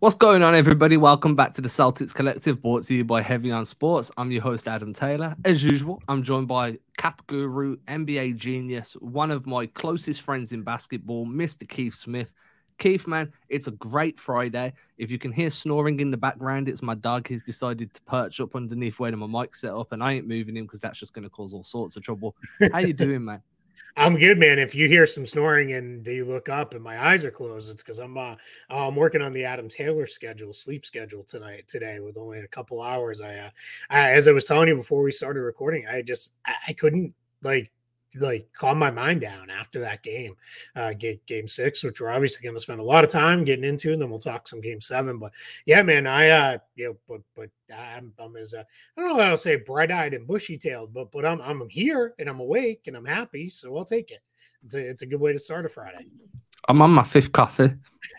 What's going on, everybody? Welcome back to the Celtics Collective, brought to you by Heavy on Sports. I'm your host, Adam Taylor. As usual, I'm joined by Cap Guru, NBA genius, one of my closest friends in basketball, Mr. Keith Smith. Keith, man, it's a great Friday. If you can hear snoring in the background, it's my dog. He's decided to perch up underneath where my mic's set up, and I ain't moving him because that's just going to cause all sorts of trouble. How you doing, man? I'm good, man. If you hear some snoring and you look up and my eyes are closed, it's because I'm uh, I'm working on the Adam Taylor schedule, sleep schedule tonight today with only a couple hours. I, uh, I as I was telling you before we started recording, I just I, I couldn't like like calm my mind down after that game, uh, game, game six, which we're obviously going to spend a lot of time getting into, and then we'll talk some game seven. But yeah, man, I uh, you know, but but I'm, I'm as uh, I don't know how to say bright eyed and bushy tailed, but but I'm I'm here and I'm awake and I'm happy, so I'll take it. It's a it's a good way to start a Friday. I'm on my fifth coffee.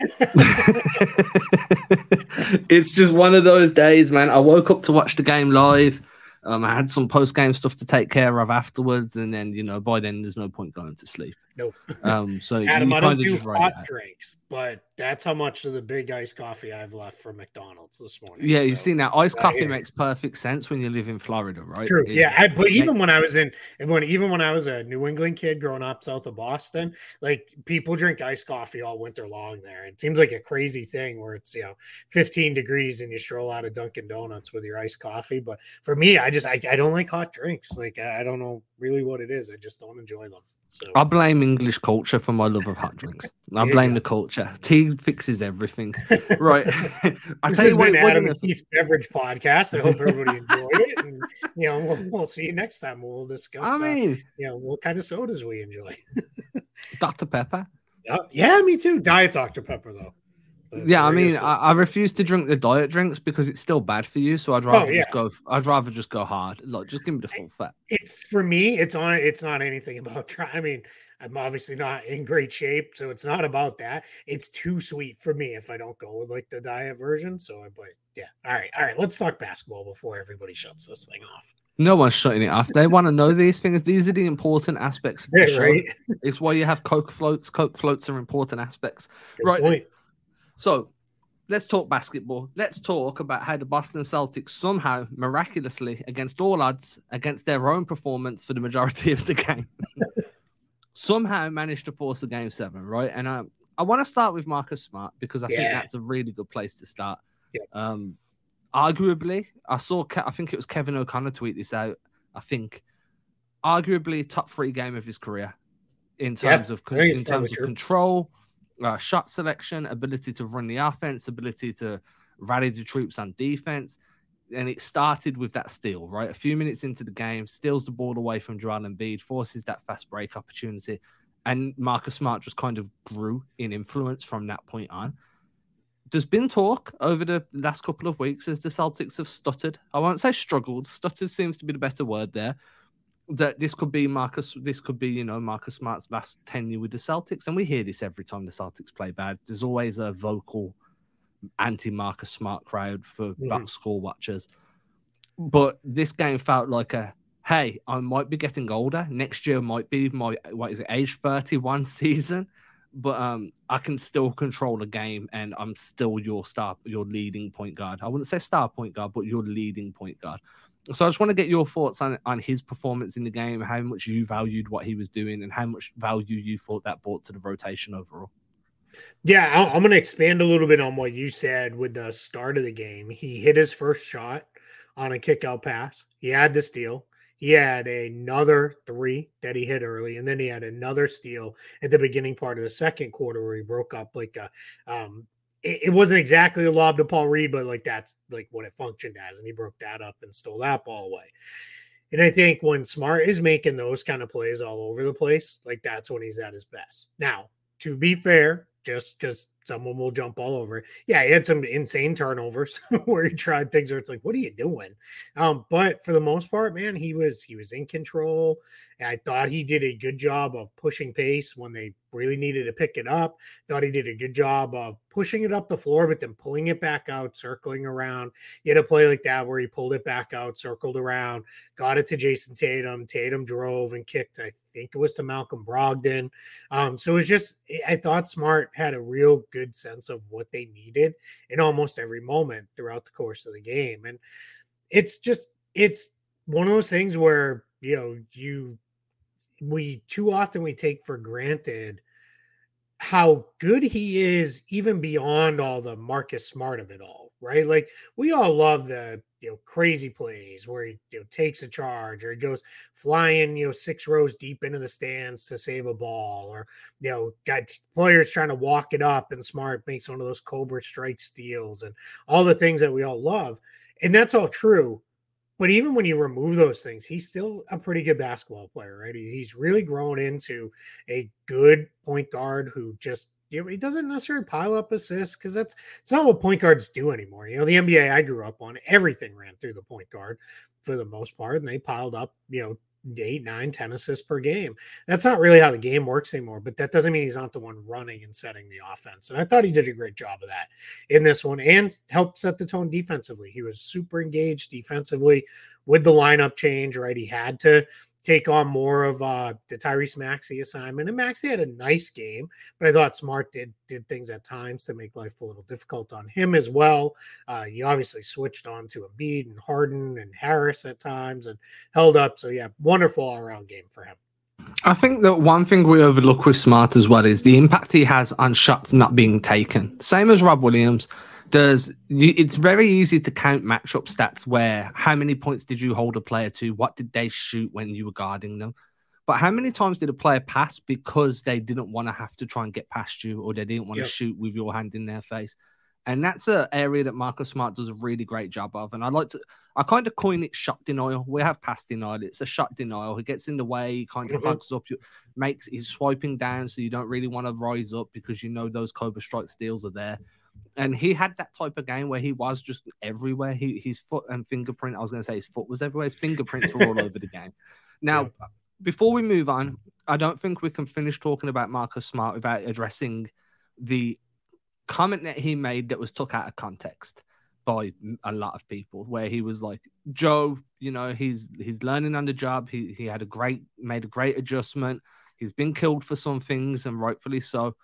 it's just one of those days, man. I woke up to watch the game live. Um, I had some post game stuff to take care of afterwards, and then you know by then there's no point going to sleep. Nope. Um, so Adam, I don't do hot drinks, but that's how much of the big iced coffee I've left for McDonald's this morning. Yeah, so, you see now, iced right coffee here. makes perfect sense when you live in Florida, right? True. It, yeah, I, but even when I was in, when even when I was a New England kid growing up south of Boston, like people drink iced coffee all winter long there. It seems like a crazy thing where it's you know 15 degrees and you stroll out of Dunkin' Donuts with your iced coffee. But for me, I just I, I don't like hot drinks. Like I don't know really what it is. I just don't enjoy them. So I blame English culture for my love of hot drinks. I blame the culture. Tea fixes everything. Right. I this tell you what, Adam and Keith's beverage podcast. I hope everybody enjoyed it. And you know, we'll, we'll see you next time. We'll discuss. I uh, mean, uh, you know, what kind of sodas we enjoy. Dr Pepper. Uh, yeah, me too. Diet Dr Pepper though yeah, I mean, I, I, refuse to drink the diet drinks because it's still bad for you. So I'd oh, rather oh, yeah. just go. I'd rather just go hard. Like, just give me the full fat. It's for me. It's on. It's not anything about try. I mean, I'm obviously not in great shape, so it's not about that. It's too sweet for me if I don't go with like the diet version. So I, but yeah. All right, all right. Let's talk basketball before everybody shuts this thing off. No one's shutting it off. They want to know these things. These are the important aspects. Of the yeah, right. It's why you have Coke floats. Coke floats are important aspects. Good right. Point. So let's talk basketball. Let's talk about how the Boston Celtics somehow, miraculously, against all odds, against their own performance for the majority of the game, somehow managed to force a game seven, right? And I, I want to start with Marcus Smart because I yeah. think that's a really good place to start. Yeah. Um, arguably, I saw, I think it was Kevin O'Connor tweet this out. I think arguably top three game of his career in terms yeah, of in terms of control uh, shot selection, ability to run the offense, ability to rally the troops on defense. And it started with that steal, right? A few minutes into the game, steals the ball away from Joel Embiid, forces that fast break opportunity. And Marcus Smart just kind of grew in influence from that point on. There's been talk over the last couple of weeks as the Celtics have stuttered. I won't say struggled, stuttered seems to be the better word there that this could be Marcus, this could be, you know, Marcus Smart's last tenure with the Celtics. And we hear this every time the Celtics play bad. There's always a vocal anti Marcus Smart crowd for mm. score watchers. But this game felt like a hey, I might be getting older. Next year might be my what is it, age 31 season. But um, I can still control the game, and I'm still your star, your leading point guard. I wouldn't say star point guard, but your leading point guard. So I just want to get your thoughts on on his performance in the game, how much you valued what he was doing, and how much value you thought that brought to the rotation overall. Yeah, I'm going to expand a little bit on what you said with the start of the game. He hit his first shot on a kick out pass. He had the steal. He had another three that he hit early, and then he had another steal at the beginning part of the second quarter where he broke up like a um, it, it, wasn't exactly a lob to Paul Reed, but like that's like what it functioned as. And he broke that up and stole that ball away. And I think when Smart is making those kind of plays all over the place, like that's when he's at his best. Now, to be fair, just because someone will jump all over. Yeah, he had some insane turnovers where he tried things where it's like, what are you doing? Um, but for the most part, man, he was he was in control. I thought he did a good job of pushing pace when they really needed to pick it up. Thought he did a good job of pushing it up the floor, but then pulling it back out, circling around. He had a play like that where he pulled it back out, circled around, got it to Jayson Tatum. Tatum drove and kicked, I think it was to Malcolm Brogdon. Um, so it was just, I thought Smart had a real good sense of what they needed in almost every moment throughout the course of the game. And it's just it's one of those things where you know you we too often we take for granted how good he is even beyond all the Marcus Smart of it all, right? Like we all love the you know crazy plays where he you know, takes a charge or he goes flying you know six rows deep into the stands to save a ball or you know got players trying to walk it up and Smart makes one of those Cobra strike steals and all the things that we all love, and that's all true. But even when you remove those things, he's still a pretty good basketball player, right? He's really grown into a good point guard who just he doesn't necessarily pile up assists because that's it's not what point guards do anymore. You know, the NBA I grew up on, everything ran through the point guard for the most part, and they piled up, you know, eight, nine, ten assists per game. That's not really how the game works anymore, but that doesn't mean he's not the one running and setting the offense. And I thought he did a great job of that in this one and helped set the tone defensively. He was super engaged defensively with the lineup change, right? He had to take on more of uh, the Tyrese Maxey assignment. And Maxey had a nice game, but I thought Smart did did things at times to make life a little difficult on him as well. Uh, he obviously switched on to Embiid and Harden and Harris at times and held up. So yeah, wonderful all around game for him. I think that one thing we overlook with Smart as well is the impact he has on shots not being taken. Same as Rob Williams does it's very easy to count matchup stats where how many points did you hold a player to what did they shoot when you were guarding them but how many times did a player pass because they didn't want to have to try and get past you or they didn't want yep. to shoot with your hand in their face and that's an area that Marcus Smart does a really great job of. And I like to, I kind of coin it shot denial. We have pass denial. It's a shot denial. He gets in the way, he kind of mm-hmm. hugs up, you makes he's swiping down, so you don't really want to rise up because you know those Cobra strike steals are there and he had that type of game where he was just everywhere. He his foot and fingerprint. I was going to say his foot was everywhere. His fingerprints were all over the game. Now, yeah. before we move on, I don't think we can finish talking about Marcus Smart without addressing the comment that he made that was took out of context by a lot of people where he was like joe you know he's he's learning on the job he he had a great made a great adjustment he's been killed for some things and rightfully so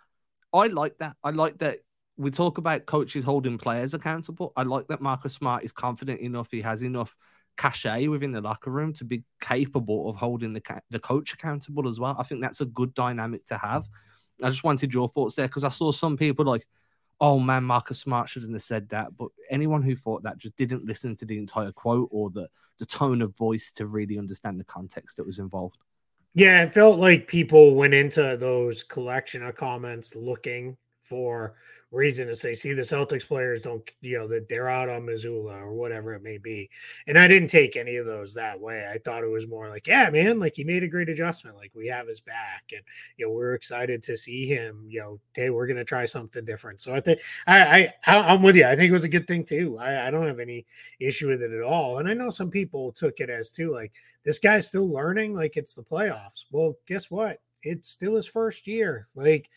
i like that i like that we talk about coaches holding players accountable. I like that Marcus Smart is confident enough. He has enough cachet within the locker room to be capable of holding the the coach accountable as well. I think that's a good dynamic to have. I just wanted your thoughts there because I saw some people like, "Oh man, Marcus Smart shouldn't have said that." But anyone who thought that just didn't listen to the entire quote or the the tone of voice to really understand the context that was involved. Yeah, it felt like people went into those collection of comments looking for reason to say, see, the Celtics players don't, you know, that they're out on Mazzulla or whatever it may be. And I didn't take any of those that way. I thought it was more like, yeah, man, like he made a great adjustment. Like we have his back and, you know, we're excited to see him, you know, hey, we're going to try something different. So I think I, I, I'm with you. I think it was a good thing too. I, I don't have any issue with it at all. And I know some people took it as too, like this guy's still learning, like it's the playoffs. Well, guess what? It's still his first year. Like,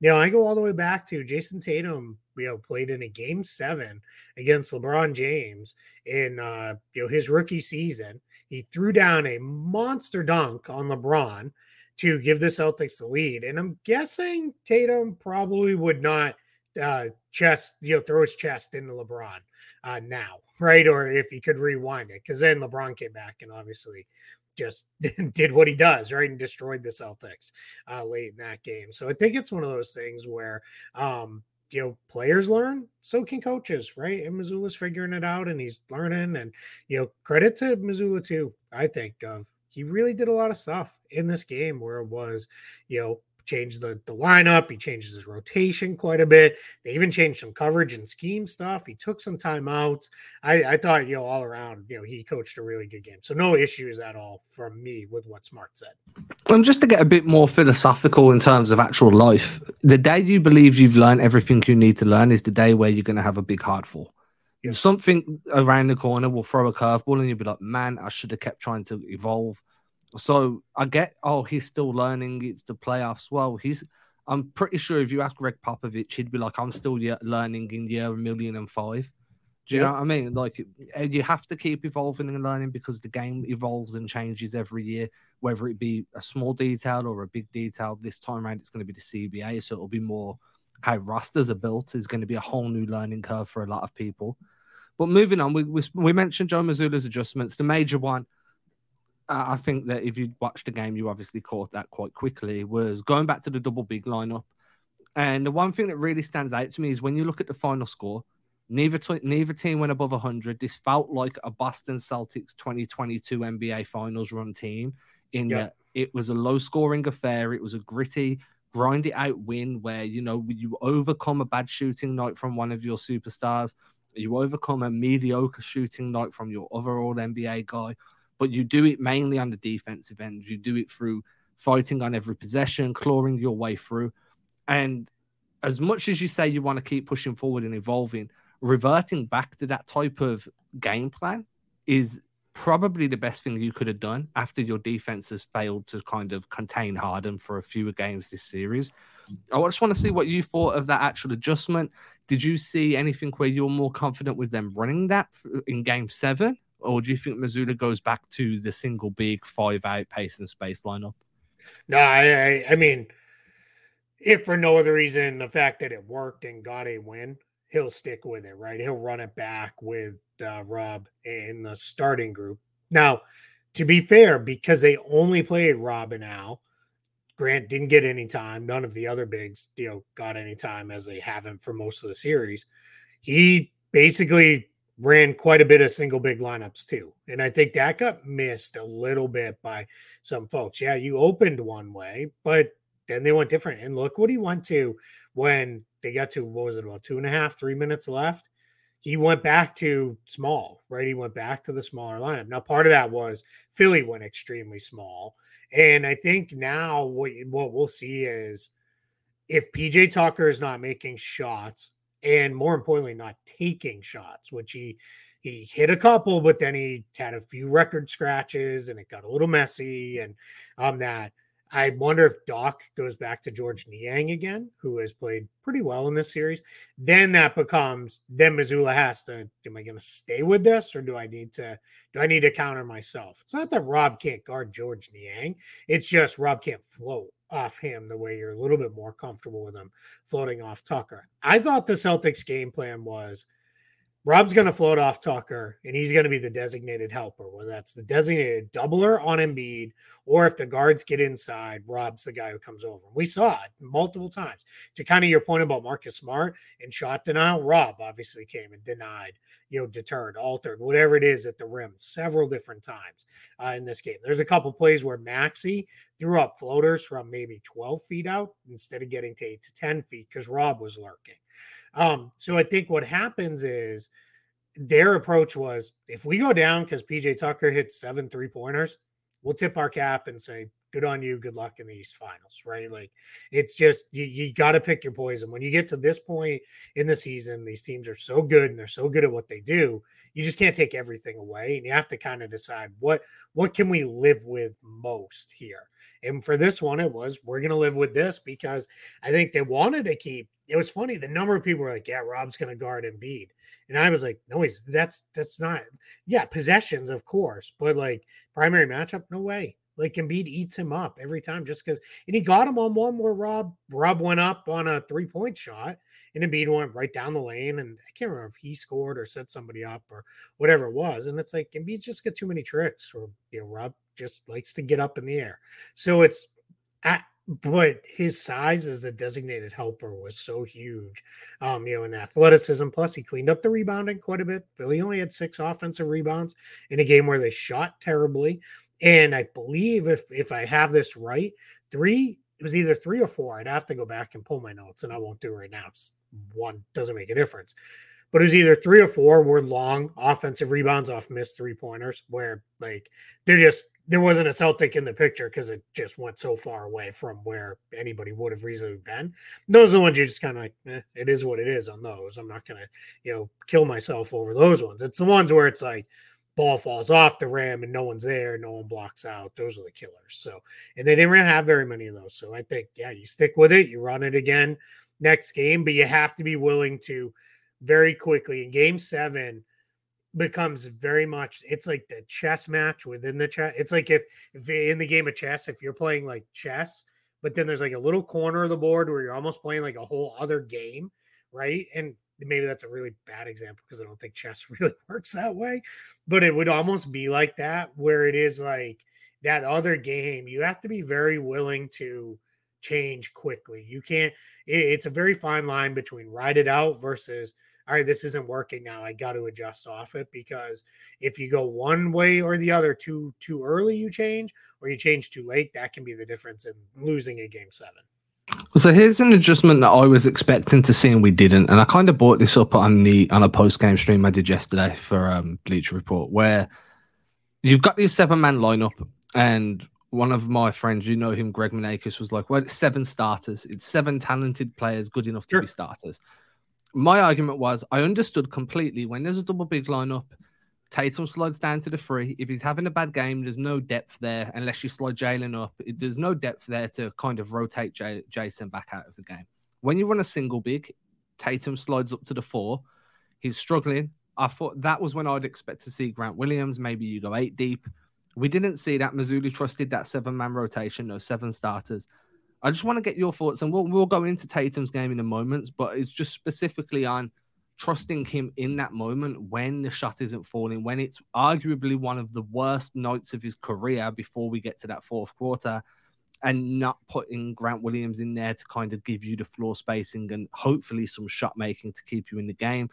you know, I go all the way back to Jayson Tatum, you know, played in a game seven against LeBron James in uh, you know, his rookie season. He threw down a monster dunk on LeBron to give the Celtics the lead. And I'm guessing Tatum probably would not uh chest, you know, throw his chest into LeBron uh now, right? Or if he could rewind it, because then LeBron came back and obviously just did what he does, right, and destroyed the Celtics uh, late in that game. So I think it's one of those things where, um, you know, players learn, so can coaches, right? And Mazzulla's figuring it out, and he's learning. And you know, credit to Mazzulla too. I think of he really did a lot of stuff in this game where it was, you know, changed the, the lineup. He changed his rotation quite a bit. They even changed some coverage and scheme stuff. He took some timeouts. I, I thought, you know, all around, you know, he coached a really good game. So no issues at all from me with what Smart said. And just to get a bit more philosophical in terms of actual life, the day you believe you've learned everything you need to learn is the day where you're going to have a big hard fall. Yeah. Something around the corner will throw a curveball and you'll be like, man, I should have kept trying to evolve so I get, oh, he's still learning. It's the playoffs. Well, he's. I'm pretty sure if you ask Gregg Popovich, he'd be like, I'm still learning in year a million and five. Do you yeah. know what I mean? Like, you have to keep evolving and learning because the game evolves and changes every year, whether it be a small detail or a big detail. This time around, it's going to be the CBA, so it'll be more how rosters are built is going to be a whole new learning curve for a lot of people. But moving on, we we, we mentioned Joe Mazzulla's adjustments. The major one, I think that if you watched the game, you obviously caught that quite quickly. Was going back to the double big lineup, and the one thing that really stands out to me is when you look at the final score. Neither, t- neither team went above 100. This felt like a Boston Celtics 2022 NBA Finals run team in yeah. that it was a low scoring affair. It was a gritty, grind it out win where you know you overcome a bad shooting night from one of your superstars, you overcome a mediocre shooting night from your other old NBA guy, but you do it mainly on the defensive end. You do it through fighting on every possession, clawing your way through, and as much as you say you want to keep pushing forward and evolving, reverting back to that type of game plan is probably the best thing you could have done after your defense has failed to kind of contain Harden for a few games this series. I just want to see what you thought of that actual adjustment. Did you see anything where you're more confident with them running that in game seven? Or do you think Mazzulla goes back to the single big five out pace and space lineup? No, I, I mean, if for no other reason, the fact that it worked and got a win, he'll stick with it, right? He'll run it back with uh, Rob in the starting group. Now, to be fair, because they only played Rob and Al, Grant didn't get any time. None of the other bigs, you know, got any time as they haven't for most of the series. He basically ran quite a bit of single big lineups too. And I think that got missed a little bit by some folks. Yeah, you opened one way, but then they went different. And look what he went to when they got to what was it about two and a half, three minutes left he went back to small, right? He went back to the smaller lineup. Now, part of that was Philly went extremely small. And I think now what, what we'll see is if PJ Tucker is not making shots and more importantly, not taking shots, which he he hit a couple, but then he had a few record scratches and it got a little messy and um that I wonder if Doc goes back to Georges Niang again, who has played pretty well in this series. Then that becomes then Mazzulla has to. Am I going to stay with this, or do I need to? Do I need to counter myself? It's not that Rob can't guard Georges Niang. It's just Rob can't float off him the way you're a little bit more comfortable with him floating off Tucker. I thought the Celtics game plan was Rob's going to float off Tucker, and he's going to be the designated helper, whether that's the designated doubler on Embiid, or if the guards get inside, Rob's the guy who comes over. We saw it multiple times. To kind of your point about Marcus Smart and shot denial, Rob obviously came and denied, you know, deterred, altered, whatever it is at the rim several different times uh, in this game. There's a couple plays where Maxey threw up floaters from maybe 12 feet out instead of getting to eight to 10 feet because Rob was lurking. Um, so I think what happens is their approach was if we go down because PJ Tucker hits seven three pointers, we'll tip our cap and say, good on you, good luck in the East Finals, right? Like it's just you, you got to pick your poison. When you get to this point in the season, these teams are so good and they're so good at what they do, you just can't take everything away. And you have to kind of decide what what can we live with most here. And for this one, it was we're gonna live with this because I think they wanted to keep it was funny. The number of people were like, "Yeah, Rob's going to guard Embiid," and I was like, "No, he's that's that's not. Yeah, possessions, of course, but like primary matchup, no way. Like Embiid eats him up every time just because. And he got him on one where Rob Rob went up on a three point shot, and Embiid went right down the lane, and I can't remember if he scored or set somebody up or whatever it was. And it's like Embiid just got too many tricks, or you know, Rob just likes to get up in the air. So it's at but his size as the designated helper was so huge, um, you know, in athleticism. Plus, he cleaned up the rebounding quite a bit. Philly only had six offensive rebounds in a game where they shot terribly, and I believe if if I have this right, three it was either three or four. I'd have to go back and pull my notes, and I won't do it right now. It's one doesn't make a difference, but it was either three or four were long offensive rebounds off missed three pointers, where like they're just there wasn't a Celtic in the picture because it just went so far away from where anybody would have reasonably been. Those are the ones you just kind of like, eh, it is what it is on those. I'm not to, you know, kill myself over those ones. It's the ones where it's like ball falls off the rim and no one's there, no one blocks out. Those are the killers. So, and they didn't really have very many of those. So I think, yeah, you stick with it, you run it again next game, but you have to be willing to very quickly in game seven becomes very much it's like the chess match within the chess. It's like if if in the game of chess, if you're playing like chess but then there's like a little corner of the board where you're almost playing like a whole other game, right? And maybe that's a really bad example because I don't think chess really works that way, but it would almost be like that where it is like that other game. You have to be very willing to change quickly. You can't, it's a very fine line between ride it out versus all right, this isn't working now. I got to adjust off it because if you go one way or the other too too early, you change, or you change too late, that can be the difference in losing a game seven. So here's an adjustment that I was expecting to see and we didn't, and I kind of brought this up on the on a post game stream I did yesterday for um, Bleacher Report, where you've got your seven man lineup, and one of my friends, you know him, Greg Manakis, was like, "Well, it's seven starters. It's seven talented players, good enough to sure. be starters." My argument was I understood completely when there's a double big lineup, Tatum slides down to the three. If he's having a bad game, there's no depth there unless you slide Jaylen up. It, there's no depth there to kind of rotate J- Jayson back out of the game. When you run a single big, Tatum slides up to the four. He's struggling. I thought that was when I'd expect to see Grant Williams. Maybe you go eight deep. We didn't see that. Mazzulla trusted that seven man rotation, those seven starters. I just want to get your thoughts, and we'll we'll go into Tatum's game in a moment, but it's just specifically on trusting him in that moment when the shot isn't falling, when it's arguably one of the worst nights of his career before we get to that fourth quarter, and not putting Grant Williams in there to kind of give you the floor spacing and hopefully some shot making to keep you in the game.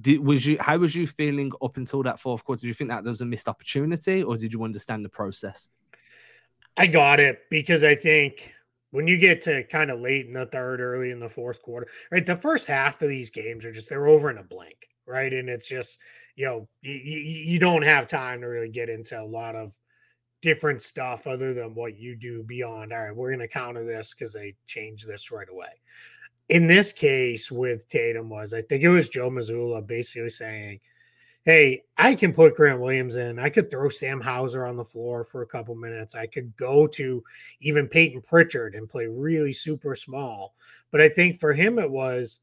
Did, was you how was you feeling up until that fourth quarter? Do you think that was a missed opportunity, or did you understand the process? I got it because I think when you get to kind of late in the third, early in the fourth quarter, right? The first half of these games are just they're over in a blink, right? And it's just you know you, you don't have time to really get into a lot of different stuff other than what you do beyond. All right, we're going to counter this because they changed this right away. In this case with Tatum was I think it was Joe Mazzulla basically saying hey, I can put Grant Williams in. I could throw Sam Hauser on the floor for a couple minutes. I could go to even Payton Pritchard and play really super small. But I think for him, it was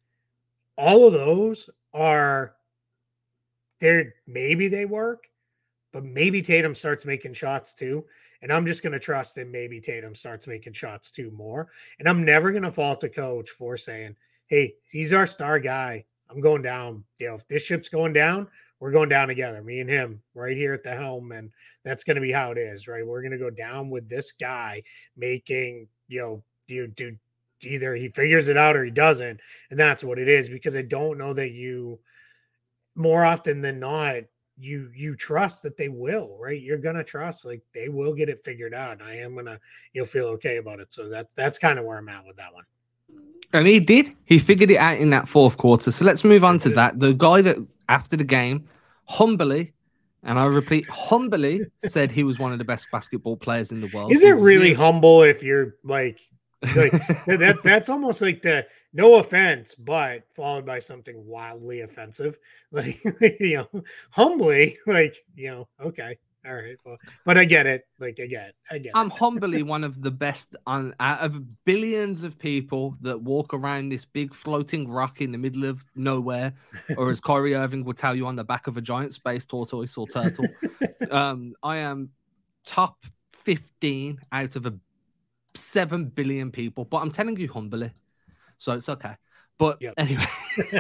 all of those are there. Maybe they work, but maybe Tatum starts making shots too. And I'm just going to trust that maybe Tatum starts making shots too more. And I'm never going to fault the coach for saying, hey, he's our star guy. I'm going down. You know, if this ship's going down, we're going down together, me and him, right here at the helm, and that's going to be how it is, right? We're going to go down with this guy making, you know, you do either he figures it out or he doesn't, and that's what it is. Because I don't know that you, more often than not, you you trust that they will, right? You're gonna trust like they will get it figured out. And I am gonna you'll feel okay about it. So that that's kind of where I'm at with that one. And he did. He figured it out in that fourth quarter. So let's move on to that. The guy that after the game, humbly, and I repeat, humbly said he was one of the best basketball players in the world. Is it really humble if you're like, like that? That's almost like the no offense, but followed by something wildly offensive. Like, you know, humbly, like, you know, okay, all right. Well, but I get it. Like I get, I get. I'm humbly one of the best on out of billions of people that walk around this big floating rock in the middle of nowhere, or as Kyrie Irving would tell you, on the back of a giant space tortoise or turtle. um, I am top 15 out of a seven billion people, but I'm telling you humbly, so it's okay. But yep. anyway,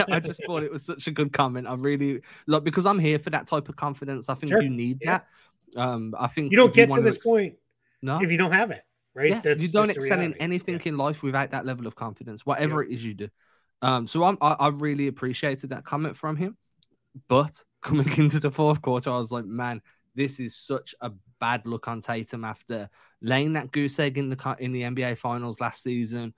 I just thought it was such a good comment. I really look because I'm here for that type of confidence. I think sure. you need yeah. that. Um, I think you don't get to this ex- point no if you don't have it, right? Yeah, you don't excel in anything yeah. in life without that level of confidence, whatever it is you do. Um, so I'm, I, I really appreciated that comment from him. But coming into the fourth quarter, I was like, man, this is such a bad look on Tatum after laying that goose egg in the in the NBA Finals last season,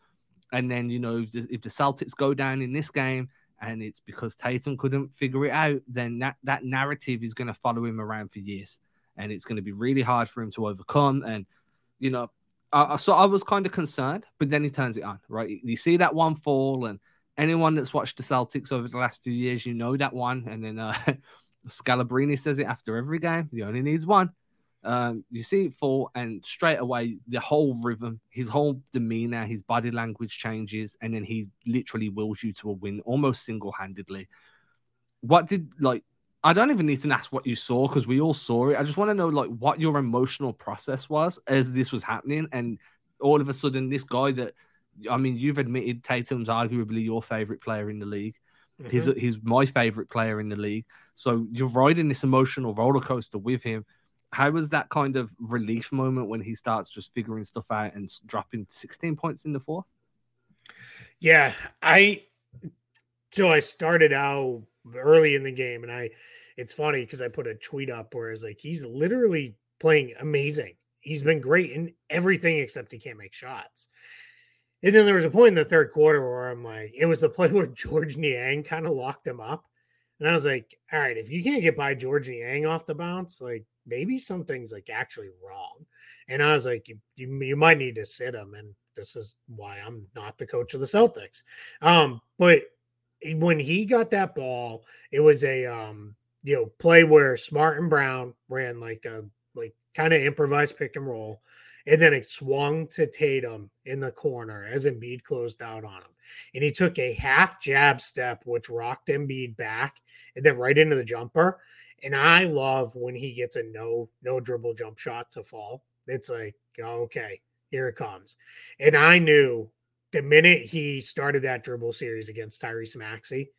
and then you know if the, if the Celtics go down in this game and it's because Tatum couldn't figure it out, then that that narrative is going to follow him around for years and it's going to be really hard for him to overcome. And you know, uh, so I was kind of concerned, but then he turns it on, right? You see that one fall, and anyone that's watched the Celtics over the last few years, you know that one. And then uh, Scalabrine says it after every game. He only needs one. Um, you see it fall, and straight away the whole rhythm, his whole demeanor, his body language changes, and then he literally wills you to a win almost single handedly. What did like I don't even need to ask what you saw because we all saw it. I just want to know like what your emotional process was as this was happening, and all of a sudden this guy that I mean, you've admitted Tatum's arguably your favorite player in the league. Mm-hmm. He's he's my favorite player in the league. So you're riding this emotional roller coaster with him. How was that kind of relief moment when he starts just figuring stuff out and dropping 16 points in the fourth? Yeah, I so I started out early in the game, and I it's funny because I put a tweet up where it's like he's literally playing amazing. He's been great in everything except he can't make shots. And then there was a point in the third quarter where I'm like, it was the play where Georges Niang kind of locked him up. And I was like, all right, if you can't get by Georges Niang off the bounce, like maybe something's like actually wrong. And I was like, you, you, you might need to sit him. And this is why I'm not the coach of the Celtics. Um, but when he got that ball, it was a um, you know, play where Smart and Brown ran like a like kind of improvised pick and roll. And then it swung to Tatum in the corner as Embiid closed out on him. And he took a half jab step, which rocked Embiid back and then right into the jumper. And I love when he gets a no, no dribble jump shot to fall. It's like, okay, here it comes. And I knew the minute he started that dribble series against Tyrese Maxey,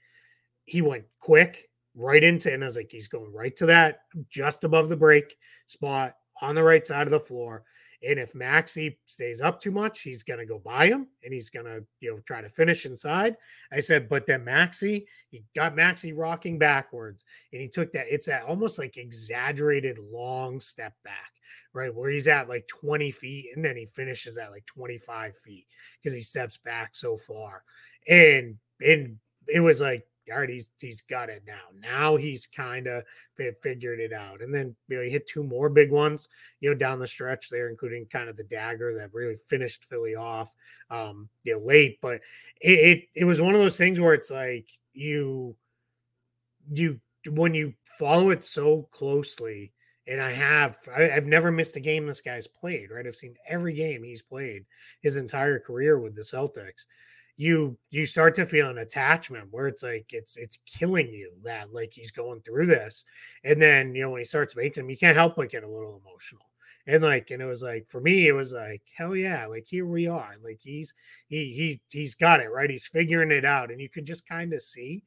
he went quick right into, and I was like, he's going right to that just above the break spot on the right side of the floor. And if Maxey stays up too much, he's going to go by him and he's going to, you know, try to finish inside. I said, but then Maxey, he got Maxey rocking backwards and he took that. It's that almost like exaggerated long step back, right? Where he's at like 20 feet and then he finishes at like 25 feet because he steps back so far. And, and it was like, all right, he's he's got it now. Now he's kind of figured it out. And then you know, he hit two more big ones, you know, down the stretch there, including kind of the dagger that really finished Philly off, um, you know, late. But it, it it was one of those things where it's like you you when you follow it so closely. And I have, I, I've never missed a game this guy's played, right? I've seen every game he's played his entire career with the Celtics you you start to feel an attachment where it's like it's it's killing you that like he's going through this and then you know when he starts making you can't help but get a little emotional and like and it was like for me it was like hell yeah like here we are like he's he he he's got it right? He's figuring it out and you could just kind of see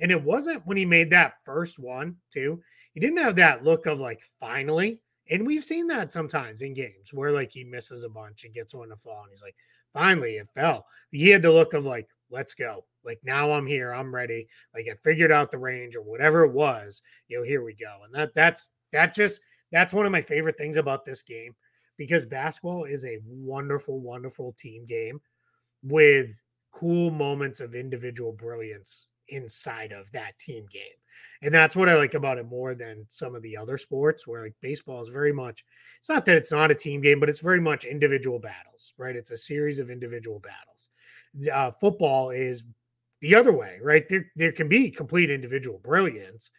and it wasn't when he made that first one too he didn't have that look of like finally and we've seen that sometimes in games where like he misses a bunch and gets one to fall and he's like finally it fell. He had the look of like, let's go. Like now I'm here, I'm ready. Like I figured out the range or whatever it was. You know, here we go. And that that's that just that's one of my favorite things about this game because basketball is a wonderful, wonderful team game with cool moments of individual brilliance inside of that team game. And that's what I like about it more than some of the other sports where like baseball is very much it's not that it's not a team game, but it's very much individual battles, right? It's a series of individual battles. Uh, football is the other way, right? There there can be complete individual brilliance,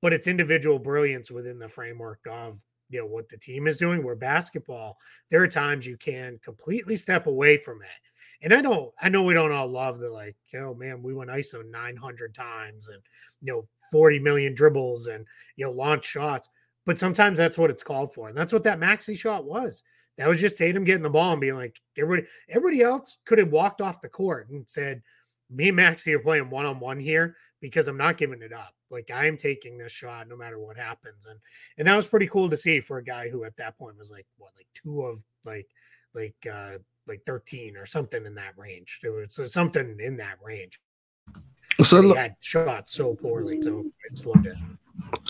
but it's individual brilliance within the framework of you know what the team is doing. Where basketball, there are times you can completely step away from it and I don't, I know we don't all love the like, oh man, we went ISO 900 times and, you know, 40 million dribbles and, you know, launch shots. But sometimes that's what it's called for. And that's what that Maxey shot was. That was just Tatum getting the ball and being like, everybody, everybody else could have walked off the court and said, me and Maxey are playing one on one here because I'm not giving it up. Like I am taking this shot no matter what happens. And and that was pretty cool to see for a guy who at that point was like what, like two of like like uh like 13 or something in that range. It was something in that range. So he had shot so poorly, just loved it.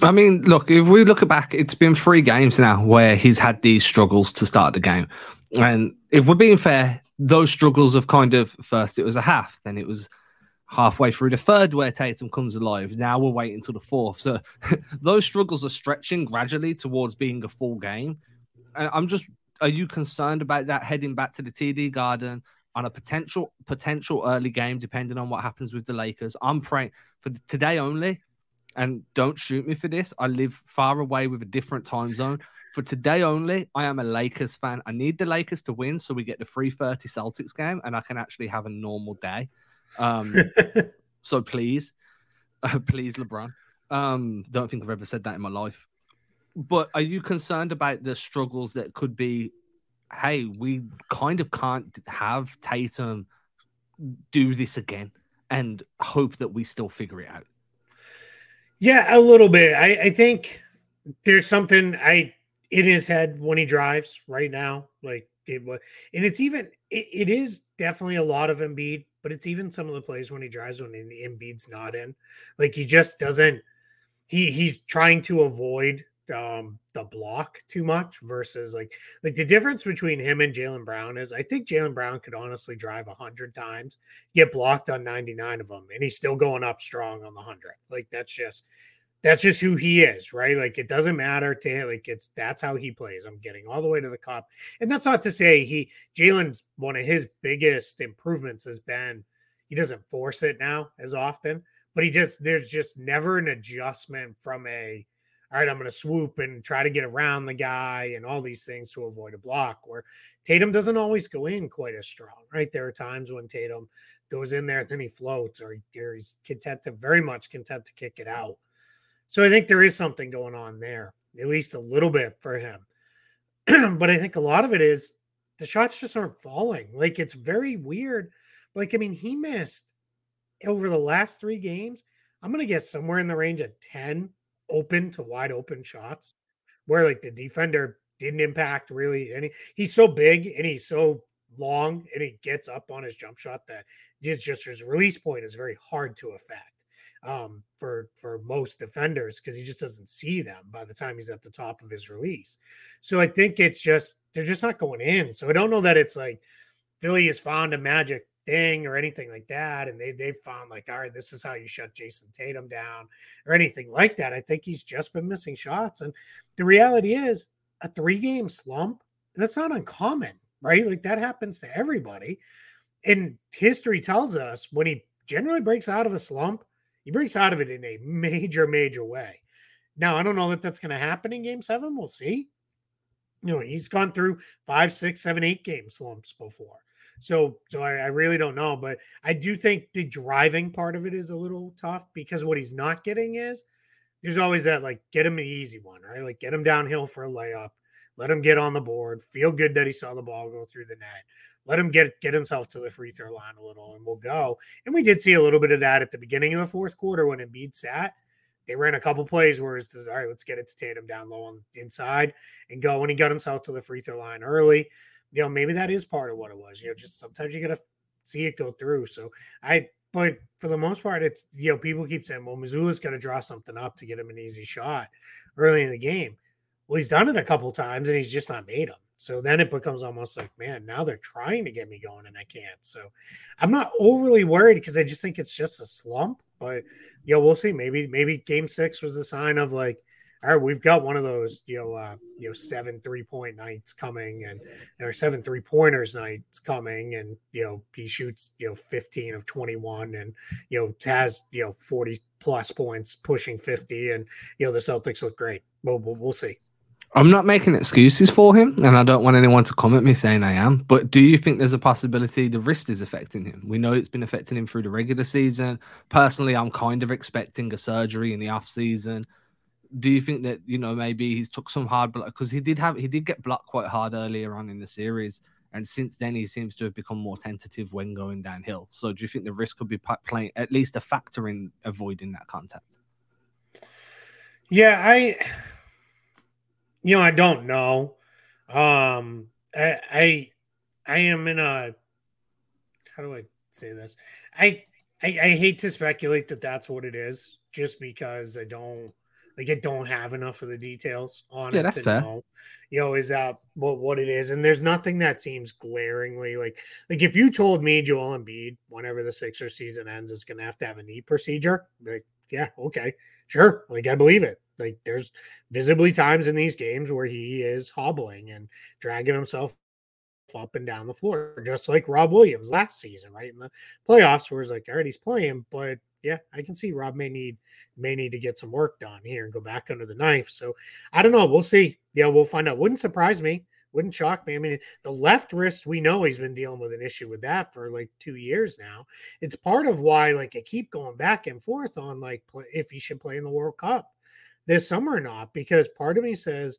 I mean, look, if we look back, it's been three games now where he's had these struggles to start the game. And if we're being fair, those struggles have kind of first it was a half, then it was halfway through the third where Tatum comes alive. Now we're waiting till the fourth. So those struggles are stretching gradually towards being a full game. And I'm just are you concerned about that heading back to the TD Garden on a potential potential early game, depending on what happens with the Lakers? I'm praying for today only, and don't shoot me for this. I live far away with a different time zone. For today only, I am a Lakers fan. I need the Lakers to win so we get the 3:30 Celtics game, and I can actually have a normal day. Um, so please, uh, please, LeBron. Um, don't think I've ever said that in my life but are you concerned about the struggles that could be hey, we kind of can't have Tatum do this again and hope that we still figure it out. Yeah, a little bit. I, I think there's something I in his head when he drives right now. Like it was, and it's even it, it is definitely a lot of Embiid, but it's even some of the plays when he drives when Embiid's not in. Like he just doesn't. He he's trying to avoid um the block too much versus like like the difference between him and Jaylen Brown is I think Jaylen Brown could honestly drive a hundred times, get blocked on 99 of them, and he's still going up strong on the hundredth. Like that's just that's just who he is, right? Like it doesn't matter to him. Like it's that's how he plays. I'm getting all the way to the cup. And that's not to say he Jaylen's one of his biggest improvements has been he doesn't force it now as often, but he just there's just never an adjustment from a all right, I'm going to swoop and try to get around the guy and all these things to avoid a block. Where Tatum doesn't always go in quite as strong, right? There are times when Tatum goes in there and then he floats, or, he's content to very much content to kick it out. So I think there is something going on there, at least a little bit for him. but I think a lot of it is the shots just aren't falling. Like it's very weird. Like, I mean, he missed over the last three games. I'm going to guess somewhere in the range of 10 open to wide open shots where like the defender didn't impact really any. He's so big and he's so long and he gets up on his jump shot that his just his release point is very hard to affect um, for for most defenders because he just doesn't see them by the time he's at the top of his release. So I think it's just they're just not going in. So I don't know that it's like Philly has found a magic thing or anything like that. And they they've found like, all right, this is how you shut Jayson Tatum down or anything like that. I think he's just been missing shots. And the reality is a three game slump, that's not uncommon, right? Like that happens to everybody. And history tells us when he generally breaks out of a slump, he breaks out of it in a major, major way. Now, I don't know that that's going to happen in game seven. We'll see. You know, he's gone through five, six, seven, eight game slumps before. So, so I, I, really don't know, but I do think the driving part of it is a little tough because what he's not getting is there's always that like get him the easy one, right? Like get him downhill for a layup, let him get on the board, feel good that he saw the ball go through the net, let him get get himself to the free throw line a little, and we'll go. And we did see a little bit of that at the beginning of the fourth quarter when Embiid sat. They ran a couple plays where it's all right, let's get it to Tatum down low on inside and go. And he got himself to the free throw line early you know, maybe that is part of what it was. You know, just sometimes you gotta see it go through. So I but for the most part, it's you know, people keep saying, well, got to draw something up to get him an easy shot early in the game. Well, he's done it a couple times and he's just not made them. So then it becomes almost like, man, now they're trying to get me going and I can't. So I'm not overly worried because I just think it's just a slump. But you know, we'll see. Maybe maybe game six was a sign of like, all right, we've got one of those, you know, uh, you know, seven three point nights coming, and or seven three pointers nights coming, and you know, he shoots, you know, fifteen of twenty one, and you know, has you know forty plus points, pushing fifty, and you know, the Celtics look great. We'll, we'll, we'll see. I'm not making excuses for him, and I don't want anyone to come at me saying I am. But do you think there's a possibility the wrist is affecting him? We know it's been affecting him through the regular season. Personally, I'm kind of expecting a surgery in the off season do you think that you know maybe he's took some hard block because he did have he did get blocked quite hard earlier on in the series, and since then he seems to have become more tentative when going downhill. So do you think the risk could be playing at least a factor in avoiding that contact? Yeah, I, you know, I don't know. Um, I, I, I am in a. How do I say this? I, I, I hate to speculate that that's what it is, just because I don't like I don't have enough of the details on yeah, it. that's fair. Know, you know, is that what what it is? And there's nothing that seems glaringly like like if you told me Joel Embiid, whenever the Sixers season ends, is gonna have to have a knee procedure, like, yeah, okay, sure. Like I believe it. Like there's visibly times in these games where he is hobbling and dragging himself up and down the floor, just like Rob Williams last season, right? In the playoffs, where it's like, all right, he's playing, but yeah, I can see Rob may need may need to get some work done here and go back under the knife. So I don't know. We'll see. Yeah, we'll find out. Wouldn't surprise me. Wouldn't shock me. I mean, the left wrist, we know he's been dealing with an issue with that for like two years now. It's part of why, like, I keep going back and forth on like if he should play in the World Cup this summer or not, because part of me says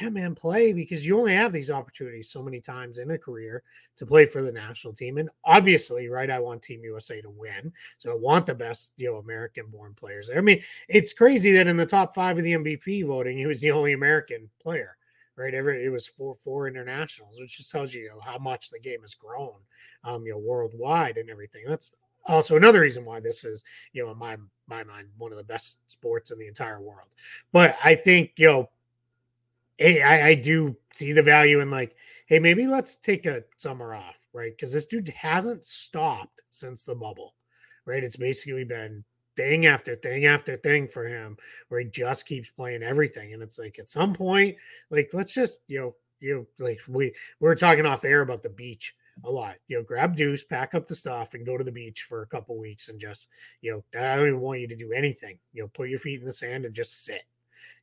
yeah, man, play because you only have these opportunities so many times in a career to play for the national team. And obviously, right, I want Team USA to win. So I want the best, you know, American born players there. I mean, it's crazy that in the top five of the MVP voting, he was the only American player, right? Every it was four four internationals, which just tells you, you know, how much the game has grown, um, you know, worldwide and everything. That's also another reason why this is, you know, in my my mind, one of the best sports in the entire world. But I think, you know, hey, I, I do see the value in like, hey, maybe let's take a summer off, right? Because this dude hasn't stopped since the bubble, right? It's basically been thing after thing after thing for him where he just keeps playing everything. And it's like at some point, like, let's just, you know, you know, like we we were talking off air about the beach a lot. You know, grab Deuce, pack up the stuff, and go to the beach for a couple weeks and just, you know, I don't even want you to do anything. You know, put your feet in the sand and just sit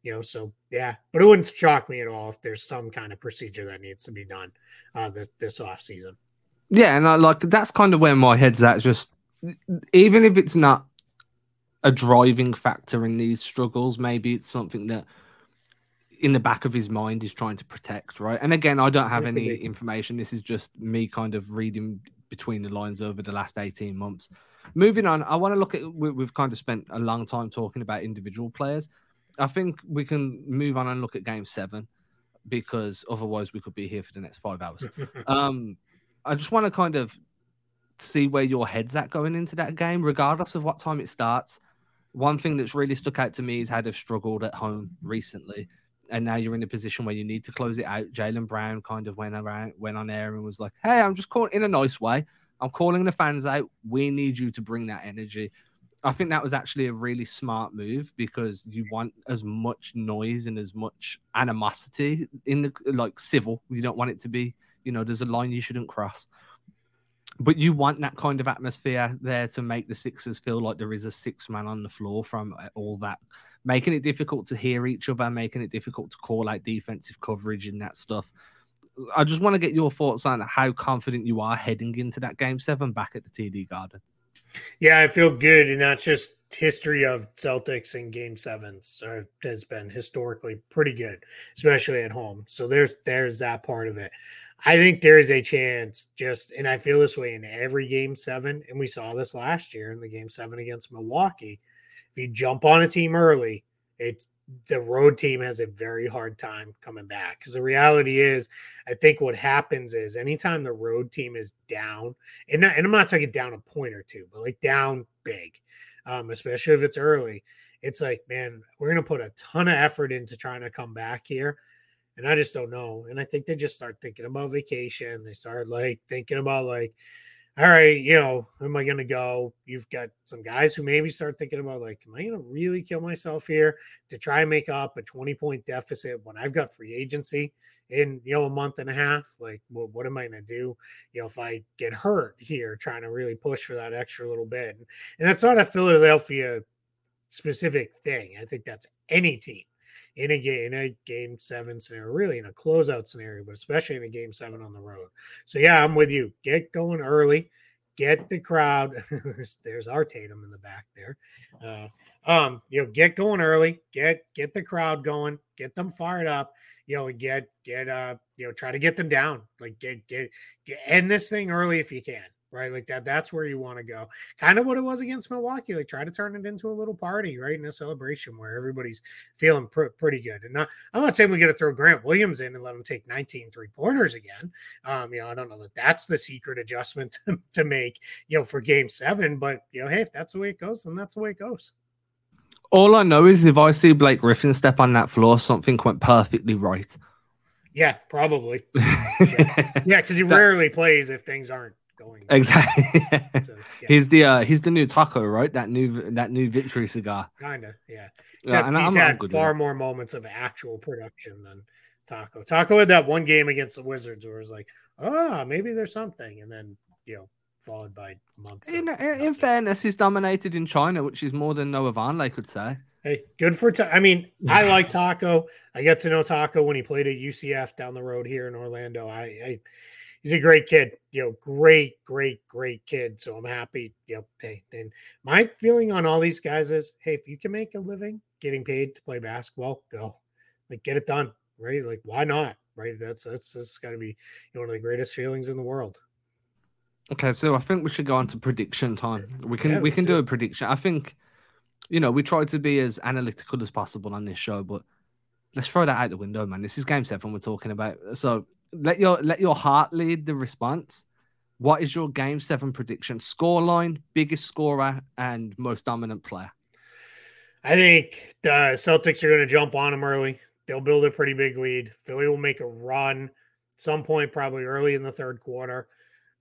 you know so yeah but it wouldn't shock me at all if there's some kind of procedure that needs to be done uh the, this off season. Yeah and I like that's kind of where my head's at just even if it's not a driving factor in these struggles maybe it's something that in the back of his mind is trying to protect right? And again i don't have any information. This is just me kind of reading between the lines over the last 18 months. Moving on i want to look at we've kind of spent a long time talking about individual players I think we can move on and look at game seven because otherwise we could be here for the next five hours. um, I just want to kind of see where your head's at going into that game, regardless of what time it starts. One thing that's really stuck out to me is how they've struggled at home recently. And now you're in a position where you need to close it out. Jaylen Brown kind of went around, went on air and was like, Hey, I'm just calling in a nice way. I'm calling the fans out. We need you to bring that energy. I think that was actually a really smart move because you want as much noise and as much animosity in the like civil. You don't want it to be, you know, there's a line you shouldn't cross. But you want that kind of atmosphere there to make the Sixers feel like there is a six man on the floor from uh, all that, making it difficult to hear each other, making it difficult to call out defensive coverage and that stuff. I just want to get your thoughts on how confident you are heading into that game seven back at the TD Garden. Yeah, I feel good, and that's just history of Celtics in Game Sevens has been historically pretty good, especially at home. So there's there's that part of it. I think there is a chance, just and I feel this way in every Game Seven, and we saw this last year in the Game Seven against Milwaukee. If you jump on a team early, it's the road team has a very hard time coming back because the reality is i think what happens is anytime the road team is down and, not, and i'm not talking down a point or two but like down big um, especially if it's early it's like man we're going to put a ton of effort into trying to come back here and i just don't know and i think they just start thinking about vacation they start like thinking about like all right, you know, am I going to go? You've got some guys who maybe start thinking about, like, am I going to really kill myself here to try and make up a 20 point deficit when I've got free agency in, you know, a month and a half? Like, well, what am I going to do, you know, if I get hurt here trying to really push for that extra little bit? And that's not a Philadelphia specific thing. I think that's any team in a game in a game seven scenario, really in a closeout scenario, but especially in a game seven on the road. So yeah, I'm with you. Get going early, get the crowd. there's, there's our Tatum in the back there. Uh, um, you know, get going early, get get the crowd going, get them fired up, you know, get get uh, you know, try to get them down. Like get get get end this thing early if you can right? Like that, that's where you want to go. Kind of what it was against Milwaukee. Like try to turn it into a little party, right? In a celebration where everybody's feeling pr- pretty good. And not, I'm not saying we got to throw Grant Williams in and let him take 19 three pointers again. Um, you know, I don't know that that's the secret adjustment to, to make, you know, for game seven, but you know, hey, if that's the way it goes, then that's the way it goes. All I know is if I see Blake Griffin step on that floor, something went perfectly right. Yeah, probably. yeah, because yeah, he rarely plays if things aren't going. Exactly. so, yeah. He's the uh, he's the new Tacko, right? That new that new victory cigar. Kinda, yeah. Except yeah, he's I'm, had I'm far more moments of actual production than Tacko. Tacko had that one game against the Wizards where it was like, ah, oh, maybe there's something, and then you know, followed by months. In, in fairness, he's dominated in China, which is more than Noah Vonleh could say. Hey, good for. Ta- I mean, I like Tacko. I got to know Tacko when he played at UCF down the road here in Orlando. I, I he's a great kid, you know, great, great, great kid. So I'm happy. You know, hey, and my feeling on all these guys is, hey, if you can make a living getting paid to play basketball, go. Like get it done. right? Like, why not? Right? That's that's that's got to be you know, one of the greatest feelings in the world. Okay, so I think we should go on to prediction time. We can yeah, we can do it. a prediction. I think, you know, we try to be as analytical as possible on this show, but let's throw that out the window, man. This is game seven we're talking about. So let your let your heart lead the response. What is your game seven prediction? Scoreline, biggest scorer, and most dominant player. I think the Celtics are going to jump on them early. They'll build a pretty big lead. Philly will make a run some point, probably early in the third quarter.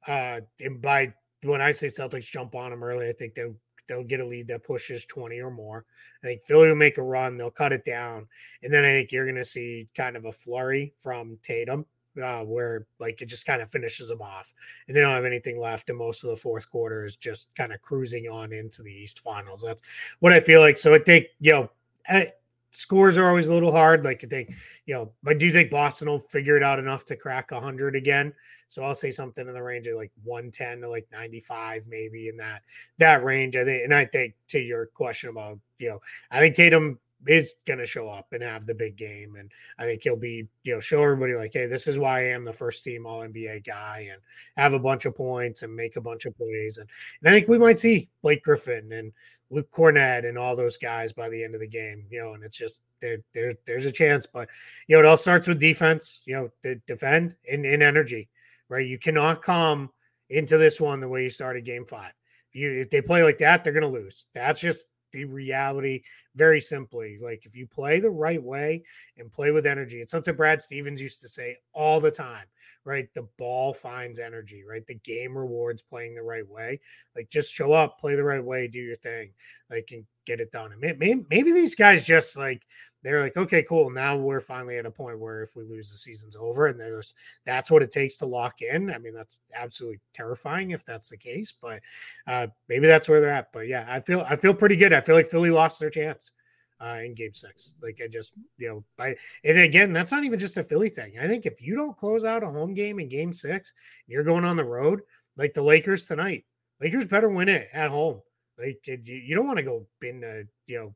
Uh, and by when I say Celtics jump on them early, I think they'll they'll get a lead that pushes 20 or more. I think Philly will make a run, they'll cut it down, and then I think you're going to see kind of a flurry from Tatum uh, where like it just kind of finishes them off, and they don't have anything left. And most of the fourth quarter is just kind of cruising on into the East Finals. That's what I feel like. So I think you know. I, scores are always a little hard. Like I think, you know, but do you think Boston will figure it out enough to crack 100 again? So I'll say something in the range of like 110 to like 95, maybe in that that range. I think, and I think to your question about, you know, I think Tatum is going to show up and have the big game. And I think he'll be, you know, show everybody like, hey, this is why I am the first team All NBA guy and have a bunch of points and make a bunch of plays. And, and I think we might see Blake Griffin and Luke Kornet and all those guys by the end of the game, you know, and it's just there, there there's a chance. But, you know, it all starts with defense, you know, to defend in, in energy, right? You cannot come into this one the way you started game five. If you if they play like that, they're gonna lose. That's just the reality very simply. Like if you play the right way and play with energy, it's something Brad Stevens used to say all the time, right? The ball finds energy, right? The game rewards playing the right way. Like just show up, play the right way, do your thing, like and get it done. And maybe, maybe these guys just like they're like, okay, cool. Now we're finally at a point where if we lose, the season's over, and there's that's what it takes to lock in. I mean, that's absolutely terrifying if that's the case, but uh, maybe that's where they're at. But yeah, I feel I feel pretty good. I feel like Philly lost their chance uh, in Game Six. Like I just you know, by and again, that's not even just a Philly thing. I think if you don't close out a home game in Game Six, you're going on the road like the Lakers tonight. Lakers better win it at home. Like you don't want to go in the you know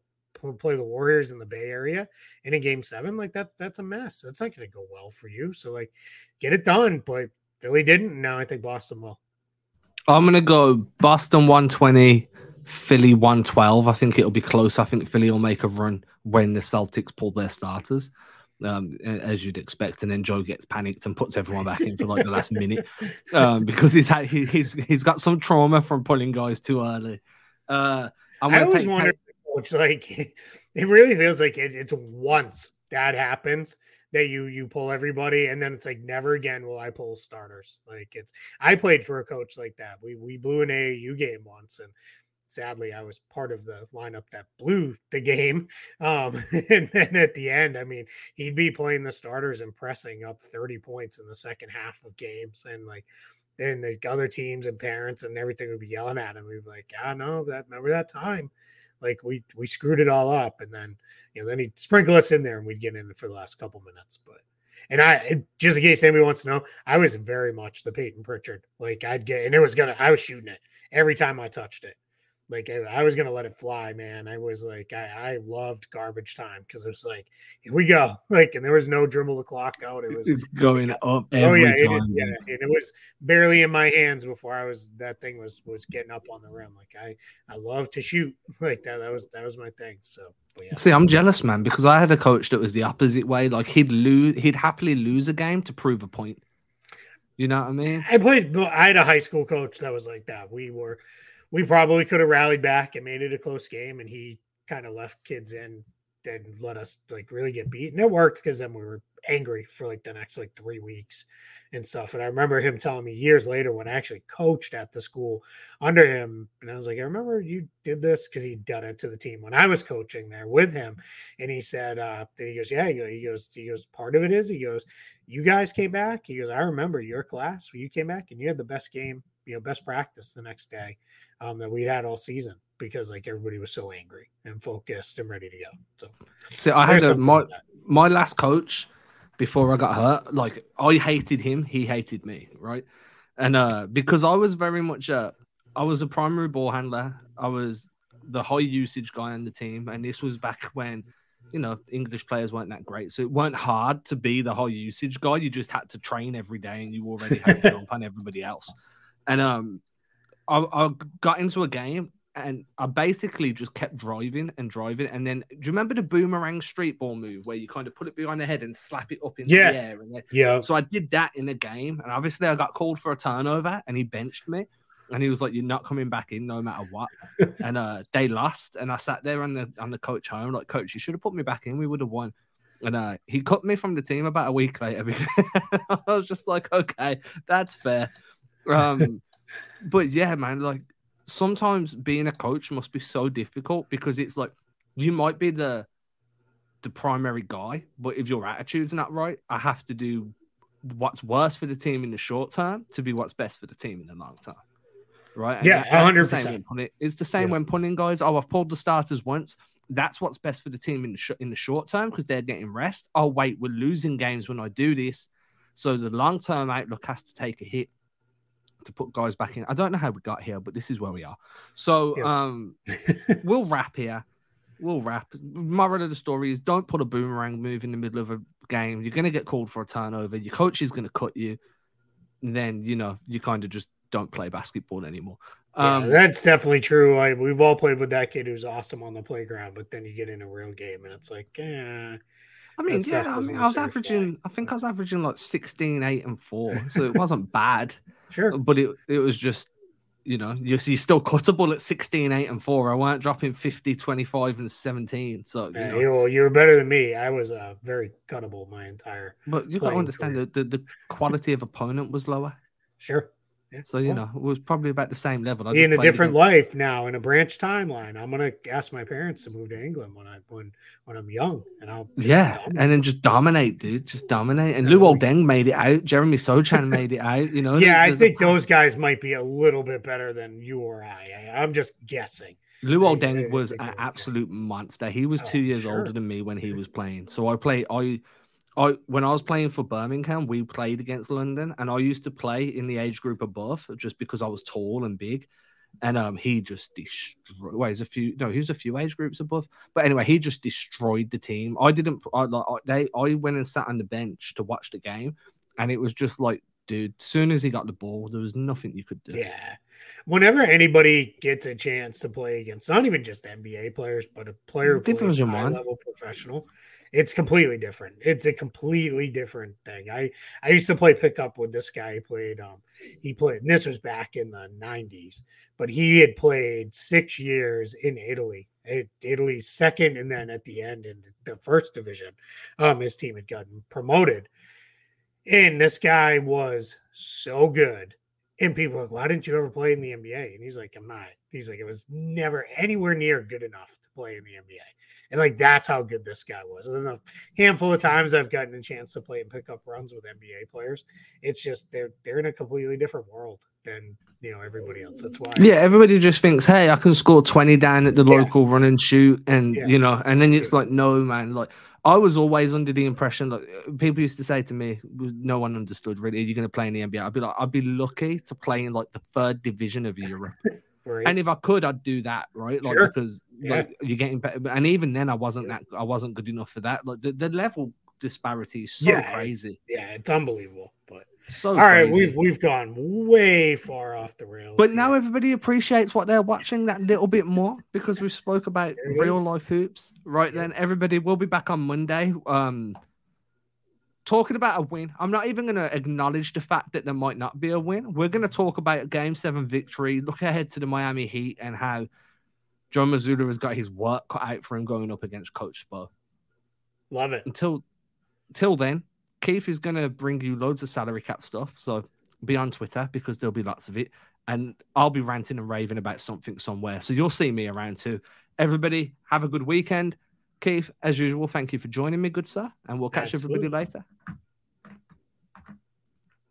play the Warriors in the Bay Area in a game seven, like that, that's a mess. That's not going to go well for you. So, like, get it done. But Philly didn't. Now I think Boston will. I'm to go Boston 120, Philly 112. I think it'll be close. I think Philly will make a run when the Celtics pull their starters. Um, as you'd expect, and then Joe gets panicked and puts everyone back in for like the last minute um, because he's had he, he's he's got some trauma from pulling guys too early. Uh, I always wonder, which like it really feels like it, it's once that happens that you you pull everybody and then it's like never again will I pull starters. Like it's I played for a coach like that. We we blew an AAU game once and sadly I was part of the lineup that blew the game. Um and then at the end, I mean, he'd be playing the starters and pressing up 30 points in the second half of games and like then the other teams and parents and everything would be yelling at him. We'd be like, "Ah, no, that remember that time." Like we we screwed it all up, and then you know then he'd sprinkle us in there, and we'd get in for the last couple minutes. But and I just in case anybody wants to know, I was very much the Payton Pritchard. Like I'd get and it was gonna I was shooting it every time I touched it. Like I, was gonna let it fly, man. I was like, I, I loved garbage time because it was like, here we go. Like, and there was no dribble the clock out. It was it's going up. oh yeah, it is, yeah. And it was barely in my hands before I was that thing was was getting up on the rim. Like I I love to shoot like that. That was that was my thing. So yeah. See, I'm jealous, man, because I had a coach that was the opposite way. Like he'd lose, he'd happily lose a game to prove a point. You know what I mean? I played. I had a high school coach that was like that. We were we probably could have rallied back and made it a close game, and he kind of left kids in and let us like really get beat. And it worked because then we were angry for like the next like three weeks and stuff. And I remember him telling me years later when I actually coached at the school under him, and I was like, I remember you did this because he'd done it to the team when I was coaching there with him. And he said, uh, he goes, Yeah, he goes, he goes, part of it is he goes, You guys came back. He goes, I remember your class when you came back and you had the best game, you know, best practice the next day um, that we had all season because like everybody was so angry and focused and ready to go. So, so I had a, my my last coach before I got hurt. Like I hated him, he hated me, right? And uh, because I was very much a, I was a primary ball handler. I was the high usage guy on the team, and this was back when you know, English players weren't that great. So it weren't hard to be the high usage guy. You just had to train every day and you already had to jump on everybody else. And um, I, I got into a game and I basically just kept driving and driving. And then, do you remember the boomerang street ball move where you kind of put it behind the head and slap it up into yeah. the air? Then, yeah. So I did that in a game, and obviously I got called for a turnover, and he benched me and he was like, "You're not coming back in, no matter what." and uh, they lost, and I sat there on the on the coach home, like, "Coach, you should have put me back in. We would have won." And uh, he cut me from the team about a week later. I was just like, "Okay, that's fair." Um, but yeah, man, like sometimes being a coach must be so difficult because it's like you might be the the primary guy, but if your attitude's not right, I have to do what's worse for the team in the short term to be what's best for the team in the long term right? And yeah, hundred percent. It's the same yeah. when punting guys. Oh, I've pulled the starters once. That's what's best for the team in the sh- in the short term because they're getting rest. Oh wait, we're losing games when I do this, so the long term outlook has to take a hit to put guys back in. I don't know how we got here, but this is where we are. So yeah. um, we'll wrap here. We'll wrap. Moral of the story is don't put a boomerang move in the middle of a game. You're going to get called for a turnover. Your coach is going to cut you. And then, you know, you kind of just don't play basketball anymore. Um, yeah, that's definitely true. I, we've all played with that kid who's awesome on the playground, but then you get in a real game and it's like, eh. I mean, yeah, I, mean, I was averaging, I think I was averaging like 16, 8, and 4. So it wasn't bad. Sure. But it, it was just, you know, you're, you're still cuttable at 16, 8, and 4. I weren't dropping 50, 25, and 17. So, you, yeah, know. you, you were better than me. I was uh, very cuttable my entire. But you got to understand that the, the quality of opponent was lower. Sure. Yeah. So you know, it was probably about the same level. in a different life now, in a branch timeline. I'm gonna ask my parents to move to England when I when when I'm young, and I'll yeah, dominate. and then just dominate, dude, just dominate. And Luol Deng made it out. Jeremy Sochan made it out. You know, yeah, I think those guys might be a little bit better than you or I. I am just guessing. Luol Deng was an absolute monster. He was oh, two years sure. older than me when he was playing. So I played. I I when I was playing for Birmingham, we played against London, and I used to play in the age group above just because I was tall and big. And um, he just destroyed. Well, he's a few. No, he was a few age groups above. But anyway, he just destroyed the team. I didn't. I like. They. I went and sat on the bench to watch the game, and it was just like, dude. As soon as he got the ball, there was nothing you could do. Yeah. Whenever anybody gets a chance to play against, not even just NBA players, but a player who plays high level professional, it's completely different. It's a completely different thing. I I used to play pickup with this guy. He played um he played this was back in the 90s, but he had played 6 years in Italy. Italy's second and then at the end in the first division. Um his team had gotten promoted. And this guy was so good. And people like, why didn't you ever play in the NBA? And he's like, I'm not. He's like, it was never anywhere near good enough play in the NBA. And like that's how good this guy was. And then a handful of times I've gotten a chance to play and pick up runs with NBA players. It's just they're they're in a completely different world than you know everybody else. That's why. Yeah, everybody just thinks, hey, I can score twenty down at the yeah. local run and shoot, and yeah. you know, and then it's like, no, man, like. I was always under the impression like people used to say to me, no one understood really, You're going to play in the NBA? I'd be like, I'd be lucky to play in like the third division of Europe. Right. And if I could, I'd do that, right? Like sure. because yeah. like you're getting better. And even then, I wasn't that. I wasn't good enough for that. Like the, the level disparity is so yeah, crazy. Yeah, it's unbelievable. But so all right, we've we've gone way far off the rails. But here. now everybody appreciates what they're watching that little bit more because we spoke about real is. life hoops. Right yeah. then, everybody will be back on Monday. Um, talking about a win, I'm not even going to acknowledge the fact that there might not be a win. We're going to mm. talk about a game seven victory, look ahead to the Miami Heat and how John Mazzulla has got his work cut out for him going up against Coach Spo. Love it. Until, until then, Keith is going to bring you loads of salary cap stuff. So be on Twitter because there'll be lots of it. And I'll be ranting and raving about something somewhere. So you'll see me around too. Everybody, have a good weekend. Keith, as usual, thank you for joining me, good sir, and we'll catch Absolutely. everybody later.